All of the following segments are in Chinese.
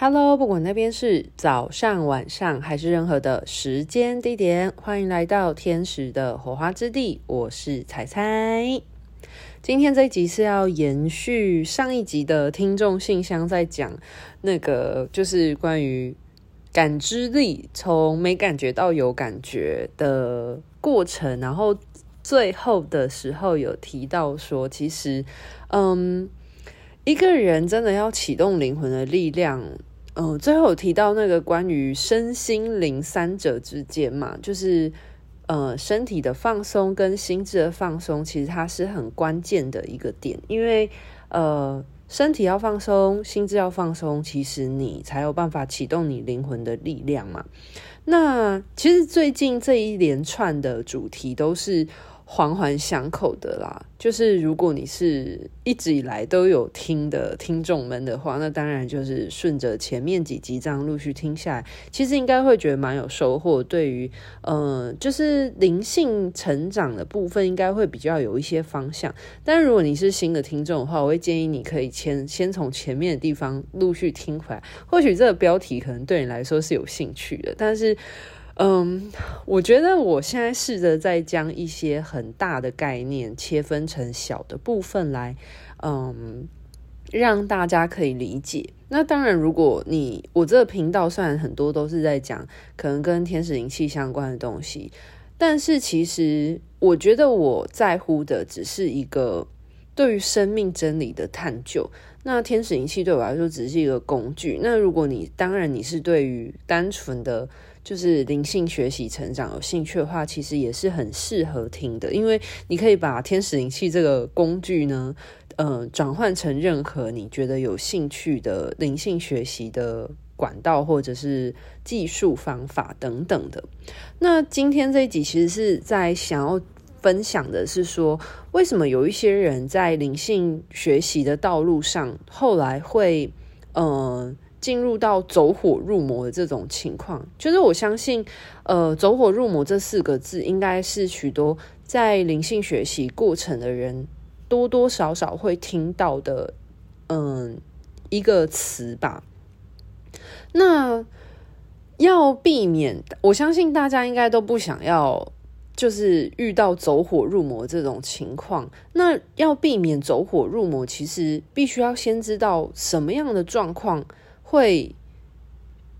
Hello，不管那边是早上、晚上还是任何的时间地点，欢迎来到天使的火花之地。我是彩彩。今天这一集是要延续上一集的听众信箱，在讲那个就是关于感知力从没感觉到有感觉的过程，然后最后的时候有提到说，其实，嗯，一个人真的要启动灵魂的力量。嗯，最后有提到那个关于身心灵三者之间嘛，就是呃身体的放松跟心智的放松，其实它是很关键的一个点，因为呃身体要放松，心智要放松，其实你才有办法启动你灵魂的力量嘛。那其实最近这一连串的主题都是。环环相扣的啦，就是如果你是一直以来都有听的听众们的话，那当然就是顺着前面几集这样陆续听下来，其实应该会觉得蛮有收获。对于呃，就是灵性成长的部分，应该会比较有一些方向。但如果你是新的听众的话，我会建议你可以先先从前面的地方陆续听回来，或许这个标题可能对你来说是有兴趣的，但是。嗯，我觉得我现在试着在将一些很大的概念切分成小的部分来，嗯，让大家可以理解。那当然，如果你我这个频道虽然很多都是在讲可能跟天使灵气相关的东西，但是其实我觉得我在乎的只是一个对于生命真理的探究。那天使灵气对我来说只是一个工具。那如果你当然你是对于单纯的。就是灵性学习成长有兴趣的话，其实也是很适合听的，因为你可以把天使灵气这个工具呢，呃，转换成任何你觉得有兴趣的灵性学习的管道，或者是技术方法等等的。那今天这一集其实是在想要分享的是说，为什么有一些人在灵性学习的道路上，后来会，呃。进入到走火入魔的这种情况，就是我相信，呃，走火入魔这四个字，应该是许多在灵性学习过程的人多多少少会听到的，嗯，一个词吧。那要避免，我相信大家应该都不想要，就是遇到走火入魔这种情况。那要避免走火入魔，其实必须要先知道什么样的状况。会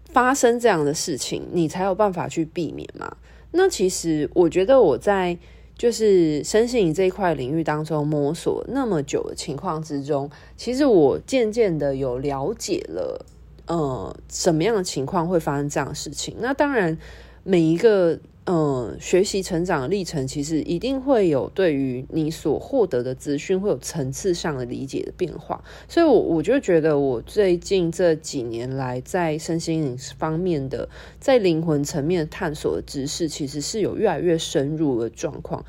发生这样的事情，你才有办法去避免嘛。那其实我觉得我在就是身心灵这一块领域当中摸索那么久的情况之中，其实我渐渐的有了解了，呃，什么样的情况会发生这样的事情。那当然每一个。嗯，学习成长的历程其实一定会有对于你所获得的资讯会有层次上的理解的变化，所以我我就觉得我最近这几年来在身心灵方面的，在灵魂层面探索的知识，其实是有越来越深入的状况。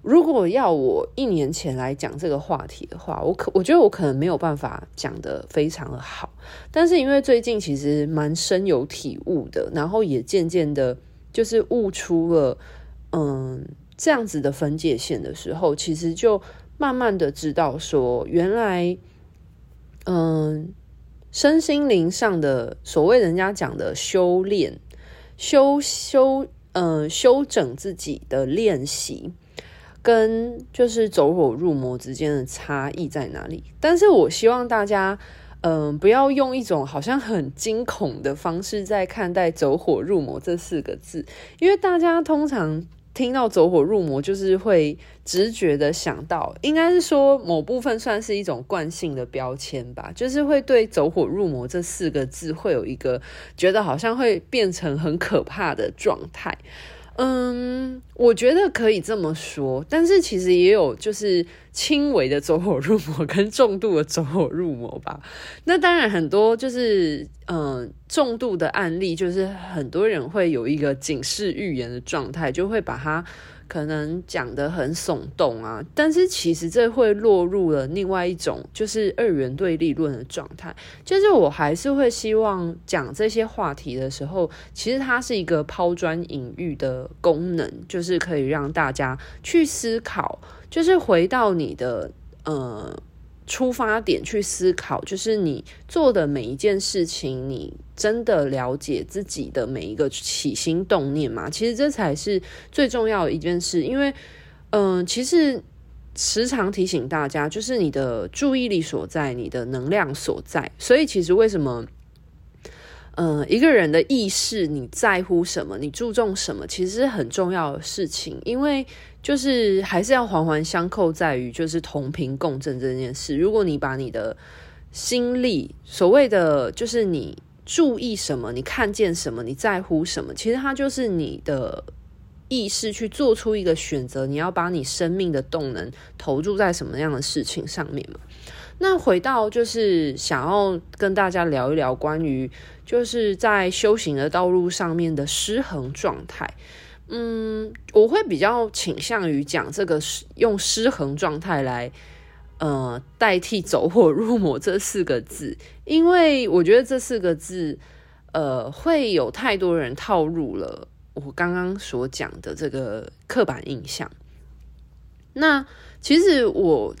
如果要我一年前来讲这个话题的话，我可我觉得我可能没有办法讲得非常的好，但是因为最近其实蛮深有体悟的，然后也渐渐的。就是悟出了，嗯，这样子的分界线的时候，其实就慢慢的知道说，原来，嗯，身心灵上的所谓人家讲的修炼、修修，嗯，修整自己的练习，跟就是走火入魔之间的差异在哪里？但是我希望大家。嗯，不要用一种好像很惊恐的方式在看待“走火入魔”这四个字，因为大家通常听到“走火入魔”，就是会直觉的想到，应该是说某部分算是一种惯性的标签吧，就是会对“走火入魔”这四个字会有一个觉得好像会变成很可怕的状态。嗯，我觉得可以这么说，但是其实也有就是轻微的走火入魔跟重度的走火入魔吧。那当然很多就是嗯重度的案例，就是很多人会有一个警示预言的状态，就会把它。可能讲得很耸动啊，但是其实这会落入了另外一种，就是二元对立论的状态。就是我还是会希望讲这些话题的时候，其实它是一个抛砖引玉的功能，就是可以让大家去思考，就是回到你的呃出发点去思考，就是你做的每一件事情，你真的了解自己的每一个起心动念吗？其实这才是最重要的一件事，因为，嗯、其实时常提醒大家，就是你的注意力所在，你的能量所在。所以，其实为什么，嗯、一个人的意识，你在乎什么，你注重什么，其实是很重要的事情，因为。就是还是要环环相扣，在于就是同频共振这件事。如果你把你的心力，所谓的就是你注意什么，你看见什么，你在乎什么，其实它就是你的意识去做出一个选择。你要把你生命的动能投注在什么样的事情上面嘛？那回到就是想要跟大家聊一聊关于就是在修行的道路上面的失衡状态。嗯，我会比较倾向于讲这个用失衡状态来呃代替走火入魔这四个字，因为我觉得这四个字呃会有太多人套入了我刚刚所讲的这个刻板印象。那其实我。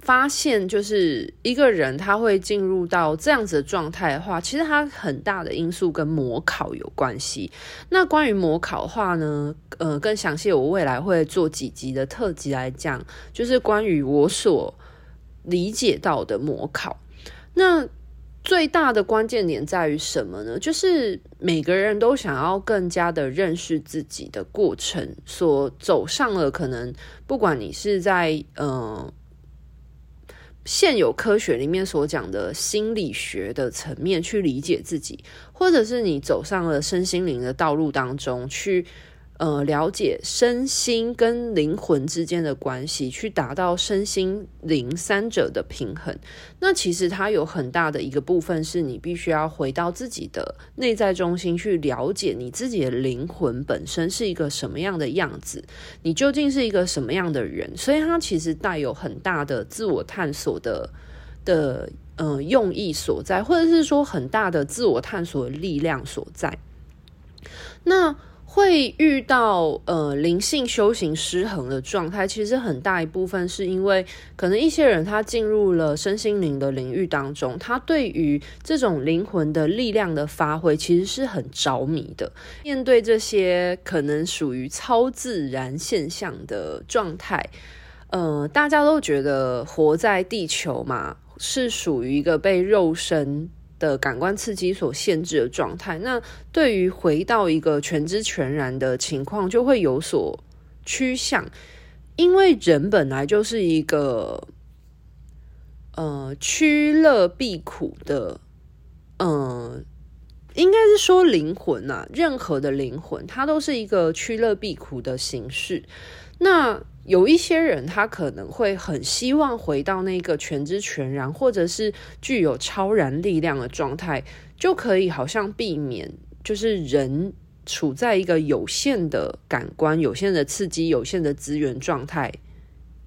发现就是一个人他会进入到这样子的状态的话，其实他很大的因素跟模考有关系。那关于模考的话呢，呃，更详细，我未来会做几集的特辑来讲，就是关于我所理解到的模考。那最大的关键点在于什么呢？就是每个人都想要更加的认识自己的过程，所走上了可能，不管你是在嗯。呃现有科学里面所讲的心理学的层面去理解自己，或者是你走上了身心灵的道路当中去。呃，了解身心跟灵魂之间的关系，去达到身心灵三者的平衡。那其实它有很大的一个部分，是你必须要回到自己的内在中心去了解你自己的灵魂本身是一个什么样的样子，你究竟是一个什么样的人。所以它其实带有很大的自我探索的的呃用意所在，或者是说很大的自我探索的力量所在。那。会遇到呃灵性修行失衡的状态，其实很大一部分是因为可能一些人他进入了身心灵的领域当中，他对于这种灵魂的力量的发挥其实是很着迷的。面对这些可能属于超自然现象的状态，呃，大家都觉得活在地球嘛，是属于一个被肉身。的感官刺激所限制的状态，那对于回到一个全知全然的情况，就会有所趋向，因为人本来就是一个呃趋乐避苦的，呃，应该是说灵魂啊，任何的灵魂，它都是一个趋乐避苦的形式，那。有一些人，他可能会很希望回到那个全知全然，或者是具有超然力量的状态，就可以好像避免，就是人处在一个有限的感官、有限的刺激、有限的资源状态，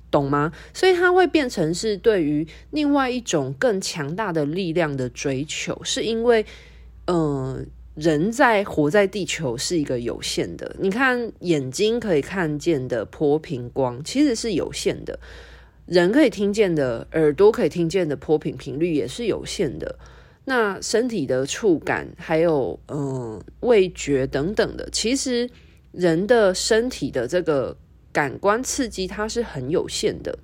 懂吗？所以他会变成是对于另外一种更强大的力量的追求，是因为，嗯、人在活在地球是一个有限的，你看眼睛可以看见的波频光其实是有限的，人可以听见的耳朵可以听见的波频频率也是有限的。那身体的触感还有嗯、味觉等等的，其实人的身体的这个感官刺激它是很有限的。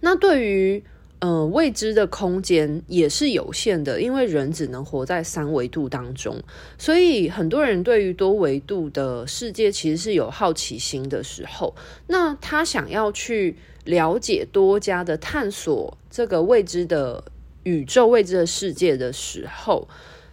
那对于呃，未知的空间也是有限的，因为人只能活在三维度当中，所以很多人对于多维度的世界其实是有好奇心的时候，那他想要去了解多加的探索这个未知的宇宙、未知的世界的时候，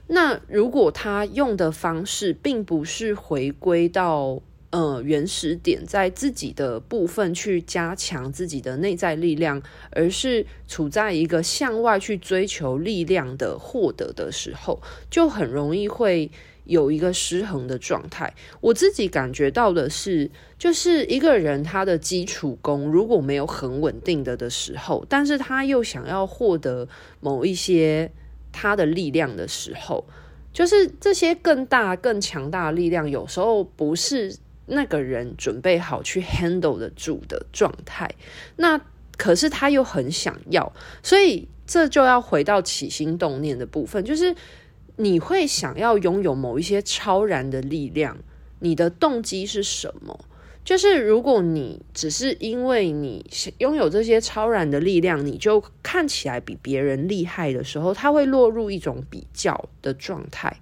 那如果他用的方式并不是回归到。呃，原始点在自己的部分去加强自己的内在力量，而是处在一个向外去追求力量的获得的时候，就很容易会有一个失衡的状态。我自己感觉到的是，就是一个人他的基础功如果没有很稳定的的时候，但是他又想要获得某一些他的力量的时候，就是这些更大、更强大的力量，有时候不是。那个人准备好去 handle 得住的状态，那可是他又很想要，所以这就要回到起心动念的部分，就是你会想要拥有某一些超然的力量，你的动机是什么？就是如果你只是因为你拥有这些超然的力量，你就看起来比别人厉害的时候，他会落入一种比较的状态。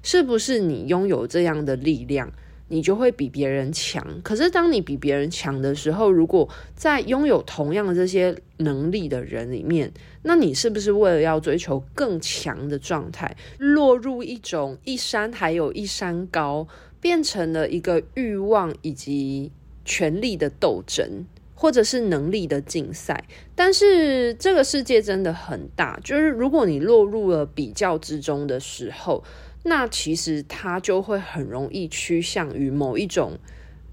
是不是你拥有这样的力量，你就会比别人强？可是当你比别人强的时候，如果在拥有同样的这些能力的人里面，那你是不是为了要追求更强的状态，落入一种一山还有一山高？变成了一个欲望以及权力的斗争，或者是能力的竞赛。但是这个世界真的很大，就是如果你落入了比较之中的时候，那其实它就会很容易趋向于某一种，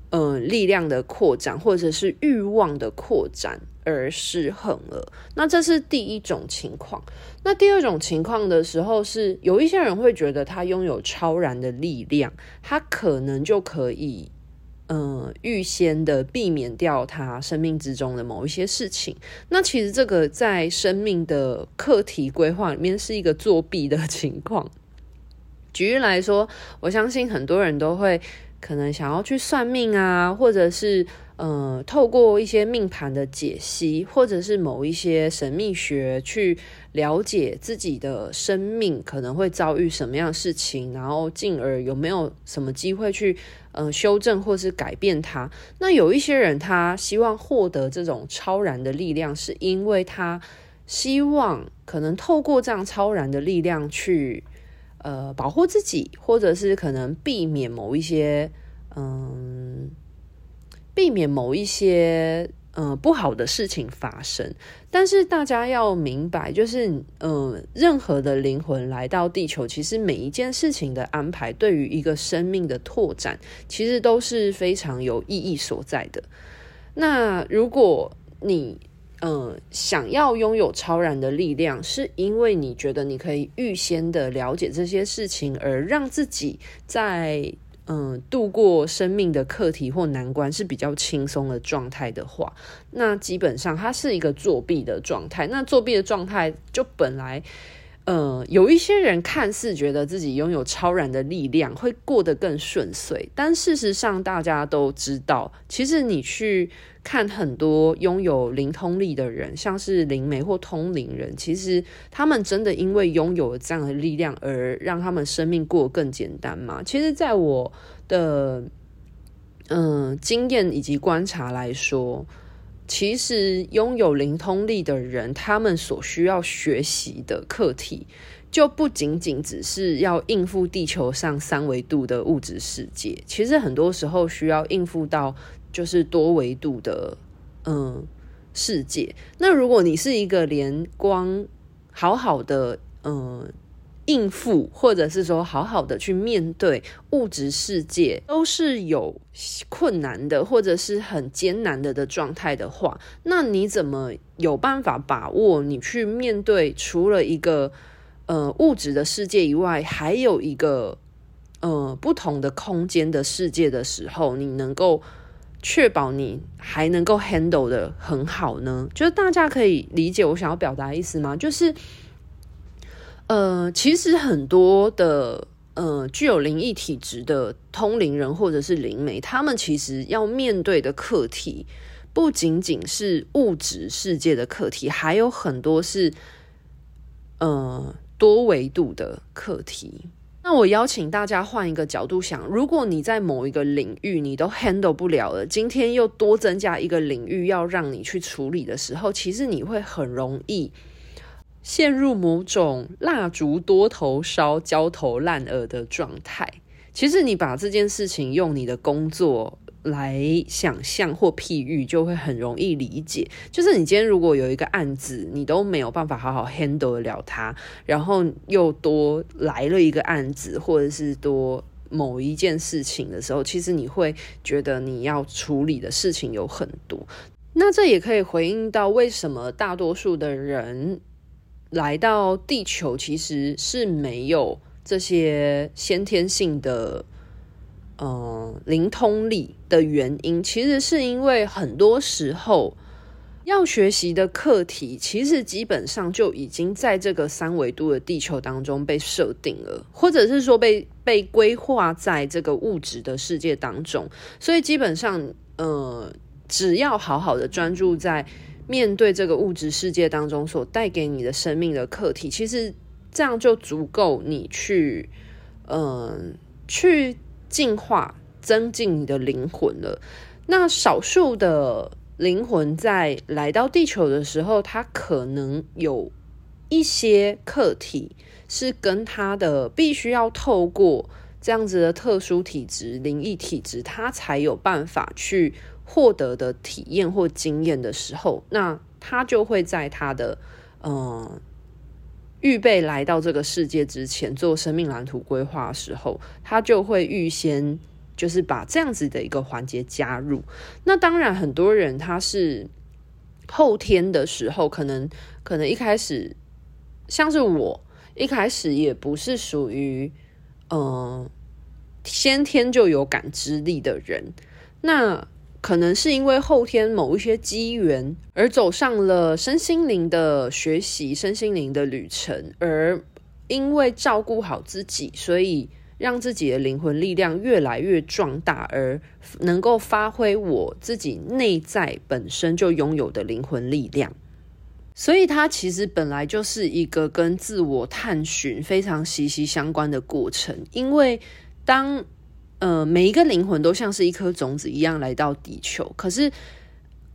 呃，力量的扩展，或者是欲望的扩展。而失衡了，那这是第一种情况。那第二种情况的时候是，有一些人会觉得他拥有超然的力量，他可能就可以，嗯、预先的避免掉他生命之中的某一些事情。那其实这个在生命的课题规划里面是一个作弊的 情况。举例来说，我相信很多人都会可能想要去算命啊，或者是。呃，透过一些命盘的解析，或者是某一些神秘学去了解自己的生命可能会遭遇什么样的事情，然后进而有没有什么机会去呃修正或是改变它。那有一些人他希望获得这种超然的力量，是因为他希望可能透过这样超然的力量去呃保护自己，或者是可能避免某一些嗯。避免某一些呃不好的事情发生，但是大家要明白，就是呃任何的灵魂来到地球，其实每一件事情的安排，对于一个生命的拓展，其实都是非常有意义所在的。那如果你嗯想要拥有超然的力量，是因为你觉得你可以预先的了解这些事情，而让自己在。嗯，度过生命的课题或难关是比较轻松的状态的话，那基本上它是一个作弊的状态。那作弊的状态就本来。呃，有一些人看似觉得自己拥有超然的力量，会过得更顺遂，但事实上大家都知道，其实你去看很多拥有灵通力的人，像是灵媒或通灵人，其实他们真的因为拥有了这样的力量而让他们生命过得更简单吗？其实，在我的嗯、经验以及观察来说。其实拥有灵通力的人，他们所需要学习的课题，就不仅仅只是要应付地球上三维度的物质世界。其实很多时候需要应付到就是多维度的嗯世界。那如果你是一个连光好好的嗯。应付，或者是说好好的去面对物质世界，都是有困难的，或者是很艰难的的状态的话，那你怎么有办法把握你去面对除了一个呃物质的世界以外，还有一个呃不同的空间的世界的时候，你能够确保你还能够 handle 得很好呢？就是大家可以理解我想要表达的意思吗？就是。呃，其实很多的呃具有灵异体质的通灵人或者是灵媒，他们其实要面对的课题不仅仅是物质世界的课题，还有很多是呃多维度的课题。那我邀请大家换一个角度想，如果你在某一个领域你都 handle 不了了，今天又多增加一个领域要让你去处理的时候，其实你会很容易。陷入某种蜡烛多头烧、焦头烂额的状态。其实，你把这件事情用你的工作来想象或譬喻，就会很容易理解。就是你今天如果有一个案子，你都没有办法好好 handle 得了它，然后又多来了一个案子，或者是多某一件事情的时候，其实你会觉得你要处理的事情有很多。那这也可以回应到为什么大多数的人。来到地球其实是没有这些先天性的，呃，灵通力的原因，其实是因为很多时候，要学习的课题，其实基本上就已经在这个三维度的地球当中被设定了，或者是说被被规划在这个物质的世界当中。所以基本上，呃，只要好好的专注在面对这个物质世界当中所带给你的生命的课题，其实这样就足够你去，嗯、去进化、增进你的灵魂了。那少数的。灵魂在来到地球的时候，他可能有一些课题是跟他的必须要透过这样子的特殊体质、灵异体质，他才有办法去获得的体验或经验的时候，那他就会在他的嗯预备来到这个世界之前做生命蓝图规划的时候，他就会预先。就是把这样子的一个环节加入，那当然很多人他是后天的时候，可能可能一开始像是我一开始也不是属于嗯、先天就有感知力的人，那可能是因为后天某一些机缘而走上了身心灵的学习、身心灵的旅程，而因为照顾好自己，所以。让自己的灵魂力量越来越壮大，而能够发挥我自己内在本身就拥有的灵魂力量。所以，它其实本来就是一个跟自我探寻非常息息相关的过程。因为当呃每一个灵魂都像是一颗种子一样来到地球，可是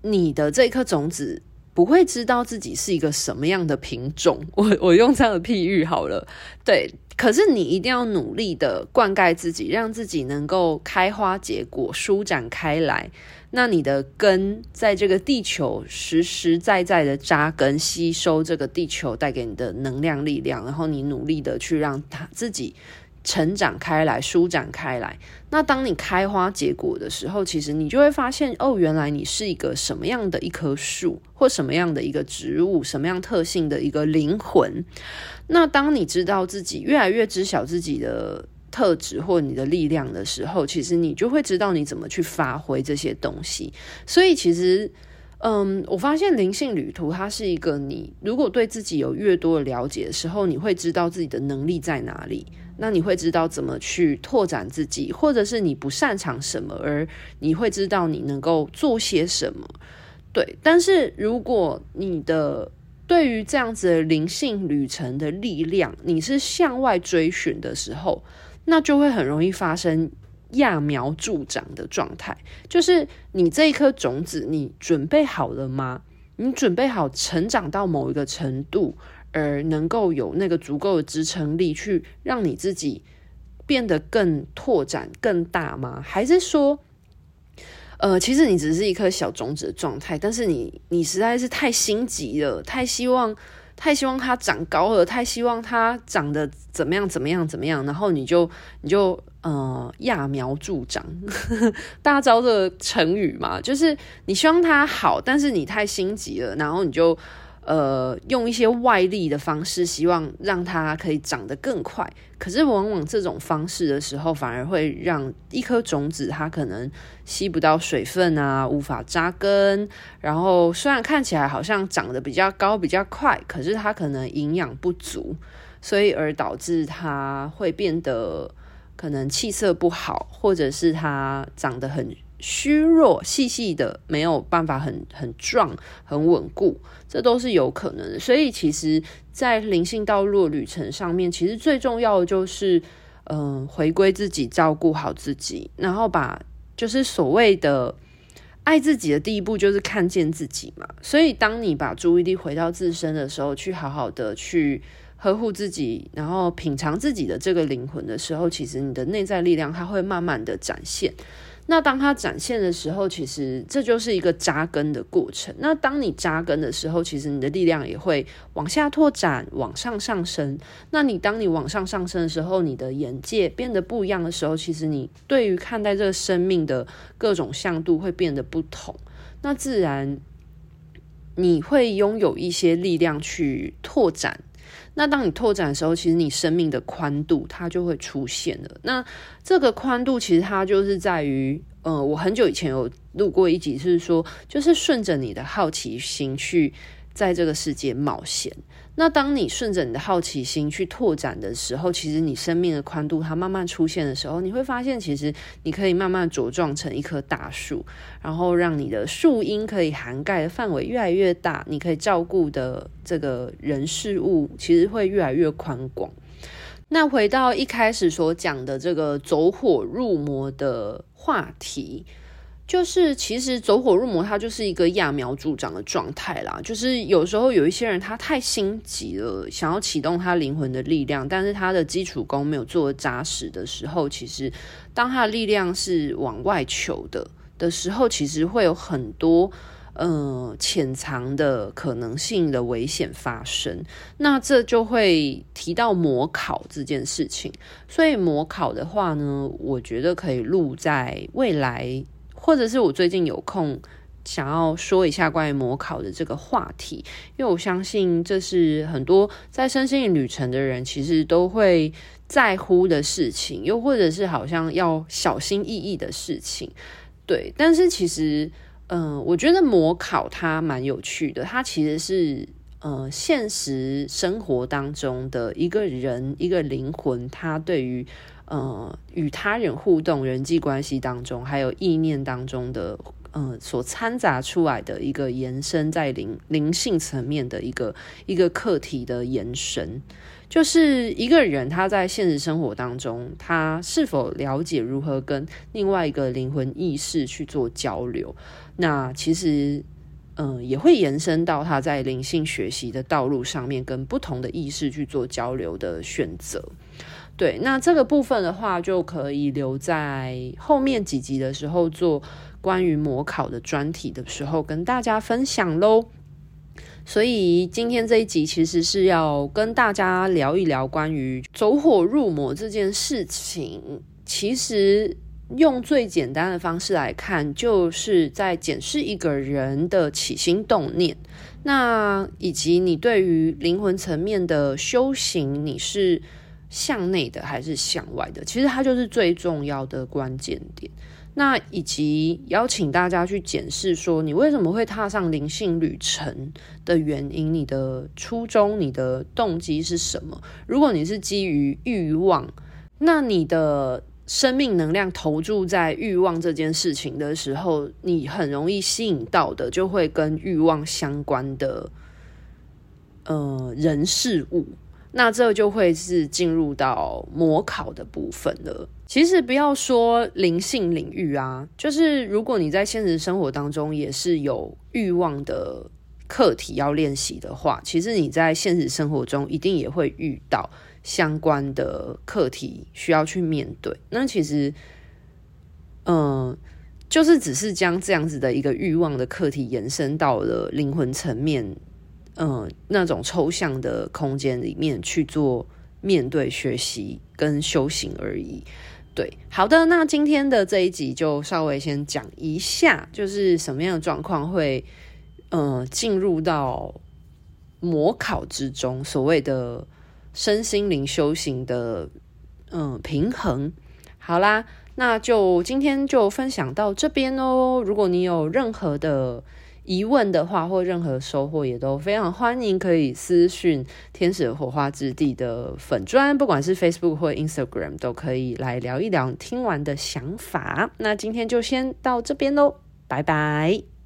你的这颗种子不会知道自己是一个什么样的品种。我我用这样的譬喻好了，对。可是你一定要努力的灌溉自己，让自己能够开花结果、舒展开来。那你的根在这个地球实实在在的扎根，吸收这个地球带给你的能量力量，然后你努力的去让它自己成长开来、舒展开来。那当你开花结果的时候，其实你就会发现，哦，原来你是一个什么样的一棵树，或什么样的一个植物，什么样特性的一个灵魂。那当你知道自己越来越知晓自己的特质或你的力量的时候，其实你就会知道你怎么去发挥这些东西。所以其实，嗯，我发现灵性旅途它是一个你如果对自己有越多的了解的时候，你会知道自己的能力在哪里。那你会知道怎么去拓展自己，或者是你不擅长什么，而你会知道你能够做些什么。对，但是如果你的对于这样子的灵性旅程的力量，你是向外追寻的时候，那就会很容易发生揠苗助长的状态。就是你这一颗种子，你准备好了吗？你准备好成长到某一个程度，而能够有那个足够的支撑力，去让你自己变得更拓展、更大吗？还是说，呃，其实你只是一颗小种子的状态，但是你你实在是太心急了，太希望太希望它长高了，太希望它长得怎么样怎么样怎么样，然后你就你就呃揠苗助长，大家知道这个成语嘛？就是你希望它好，但是你太心急了，然后你就。呃，用一些外力的方式，希望让它可以长得更快。可是，往往这种方式的时候，反而会让一颗种子它可能吸不到水分啊，无法扎根。然后，虽然看起来好像长得比较高、比较快，可是它可能营养不足，所以而导致它会变得可能气色不好，或者是他长得很。虚弱、细细的，没有办法很很壮、很稳固，这都是有可能的。所以，其实，在灵性道路旅程上面，其实最重要的就是，嗯、回归自己，照顾好自己，然后把就是所谓的爱自己的第一步，就是看见自己嘛。所以，当你把注意力回到自身的时候，去好好的去呵护自己，然后品尝自己的这个灵魂的时候，其实你的内在力量它会慢慢的展现。那当它展现的时候，其实这就是一个扎根的过程。那当你扎根的时候，其实你的力量也会往下拓展，往上上升。那你当你往上上升的时候，你的眼界变得不一样的时候，其实你对于看待这个生命的各种向度会变得不同。那自然你会拥有一些力量去拓展。那当你拓展的时候，其实你生命的宽度它就会出现了。那这个宽度其实它就是在于，呃，我很久以前有录过一集，是说就是顺着你的好奇心去在这个世界冒险。那当你顺着你的好奇心去拓展的时候，其实你生命的宽度它慢慢出现的时候，你会发现，其实你可以慢慢茁壮成一棵大树，然后让你的树荫可以涵盖的范围越来越大，你可以照顾的这个人事物其实会越来越宽广。那回到一开始所讲的这个走火入魔的话题。就是其实走火入魔，它就是一个揠苗助长的状态啦。就是有时候有一些人他太心急了，想要启动他灵魂的力量，但是他的基础功没有做扎实的时候，其实当他的力量是往外求的的时候，其实会有很多呃潜藏的可能性的危险发生。那这就会提到模考这件事情。所以模考的话呢，我觉得可以录在未来。或者是我最近有空想要说一下关于模考的这个话题，因为我相信这是很多在身心旅程的人其实都会在乎的事情，又或者是好像要小心翼翼的事情。对，但是其实，嗯、我觉得模考它蛮有趣的，它其实是呃现实生活当中的一个人一个灵魂，他对于。呃，与他人互动、人际关系当中，还有意念当中的，呃，所掺杂出来的一个延伸，在灵灵性层面的一个一个课题的延伸，就是一个人他在现实生活当中，他是否了解如何跟另外一个灵魂意识去做交流？那其实，嗯、也会延伸到他在灵性学习的道路上面，跟不同的意识去做交流的选择。对，那这个部分的话，就可以留在后面几集的时候做关于模考的专题的时候跟大家分享喽。所以今天这一集其实是要跟大家聊一聊关于走火入魔这件事情。其实用最简单的方式来看，就是在检视一个人的起心动念，那以及你对于灵魂层面的修行，你是。向内的还是向外的？其实它就是最重要的关键点。那以及邀请大家去检视说，你为什么会踏上灵性旅程的原因，你的初衷、你的动机是什么？如果你是基于欲望，那你的生命能量投注在欲望这件事情的时候，你很容易吸引到的就会跟欲望相关的呃人事物。那这就会是进入到模考的部分了。其实不要说灵性领域啊，就是如果你在现实生活当中也是有欲望的课题要练习的话，其实你在现实生活中一定也会遇到相关的课题需要去面对。那其实，嗯，就是只是将这样子的一个欲望的课题延伸到了灵魂层面。嗯，那种抽象的空间里面去做面对学习跟修行而已。对，好的，那今天的这一集就稍微先讲一下，就是什么样的状况会嗯进入到模考之中，所谓的身心灵修行的嗯平衡。好啦，那就今天就分享到这边哦。如果你有任何的疑问的话，或任何收获，也都非常欢迎，可以私讯天使火花之地的粉砖，不管是 Facebook 或 Instagram，都可以来聊一聊听完的想法。那今天就先到这边喽，拜拜。